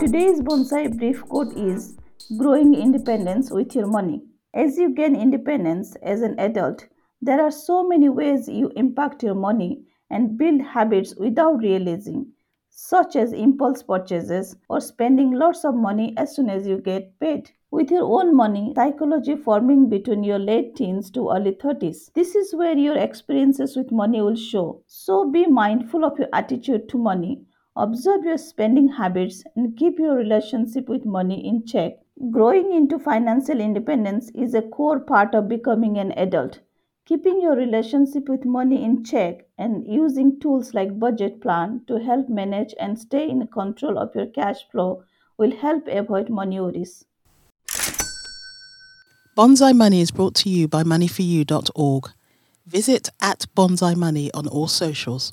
Today's bonsai brief quote is growing independence with your money. As you gain independence as an adult, there are so many ways you impact your money and build habits without realizing, such as impulse purchases or spending lots of money as soon as you get paid. With your own money, psychology forming between your late teens to early 30s. This is where your experiences with money will show. So be mindful of your attitude to money Observe your spending habits and keep your relationship with money in check. Growing into financial independence is a core part of becoming an adult. Keeping your relationship with money in check and using tools like budget plan to help manage and stay in control of your cash flow will help avoid money worries. Bonsai Money is brought to you by moneyforyou.org. Visit at Bonsai Money on all socials.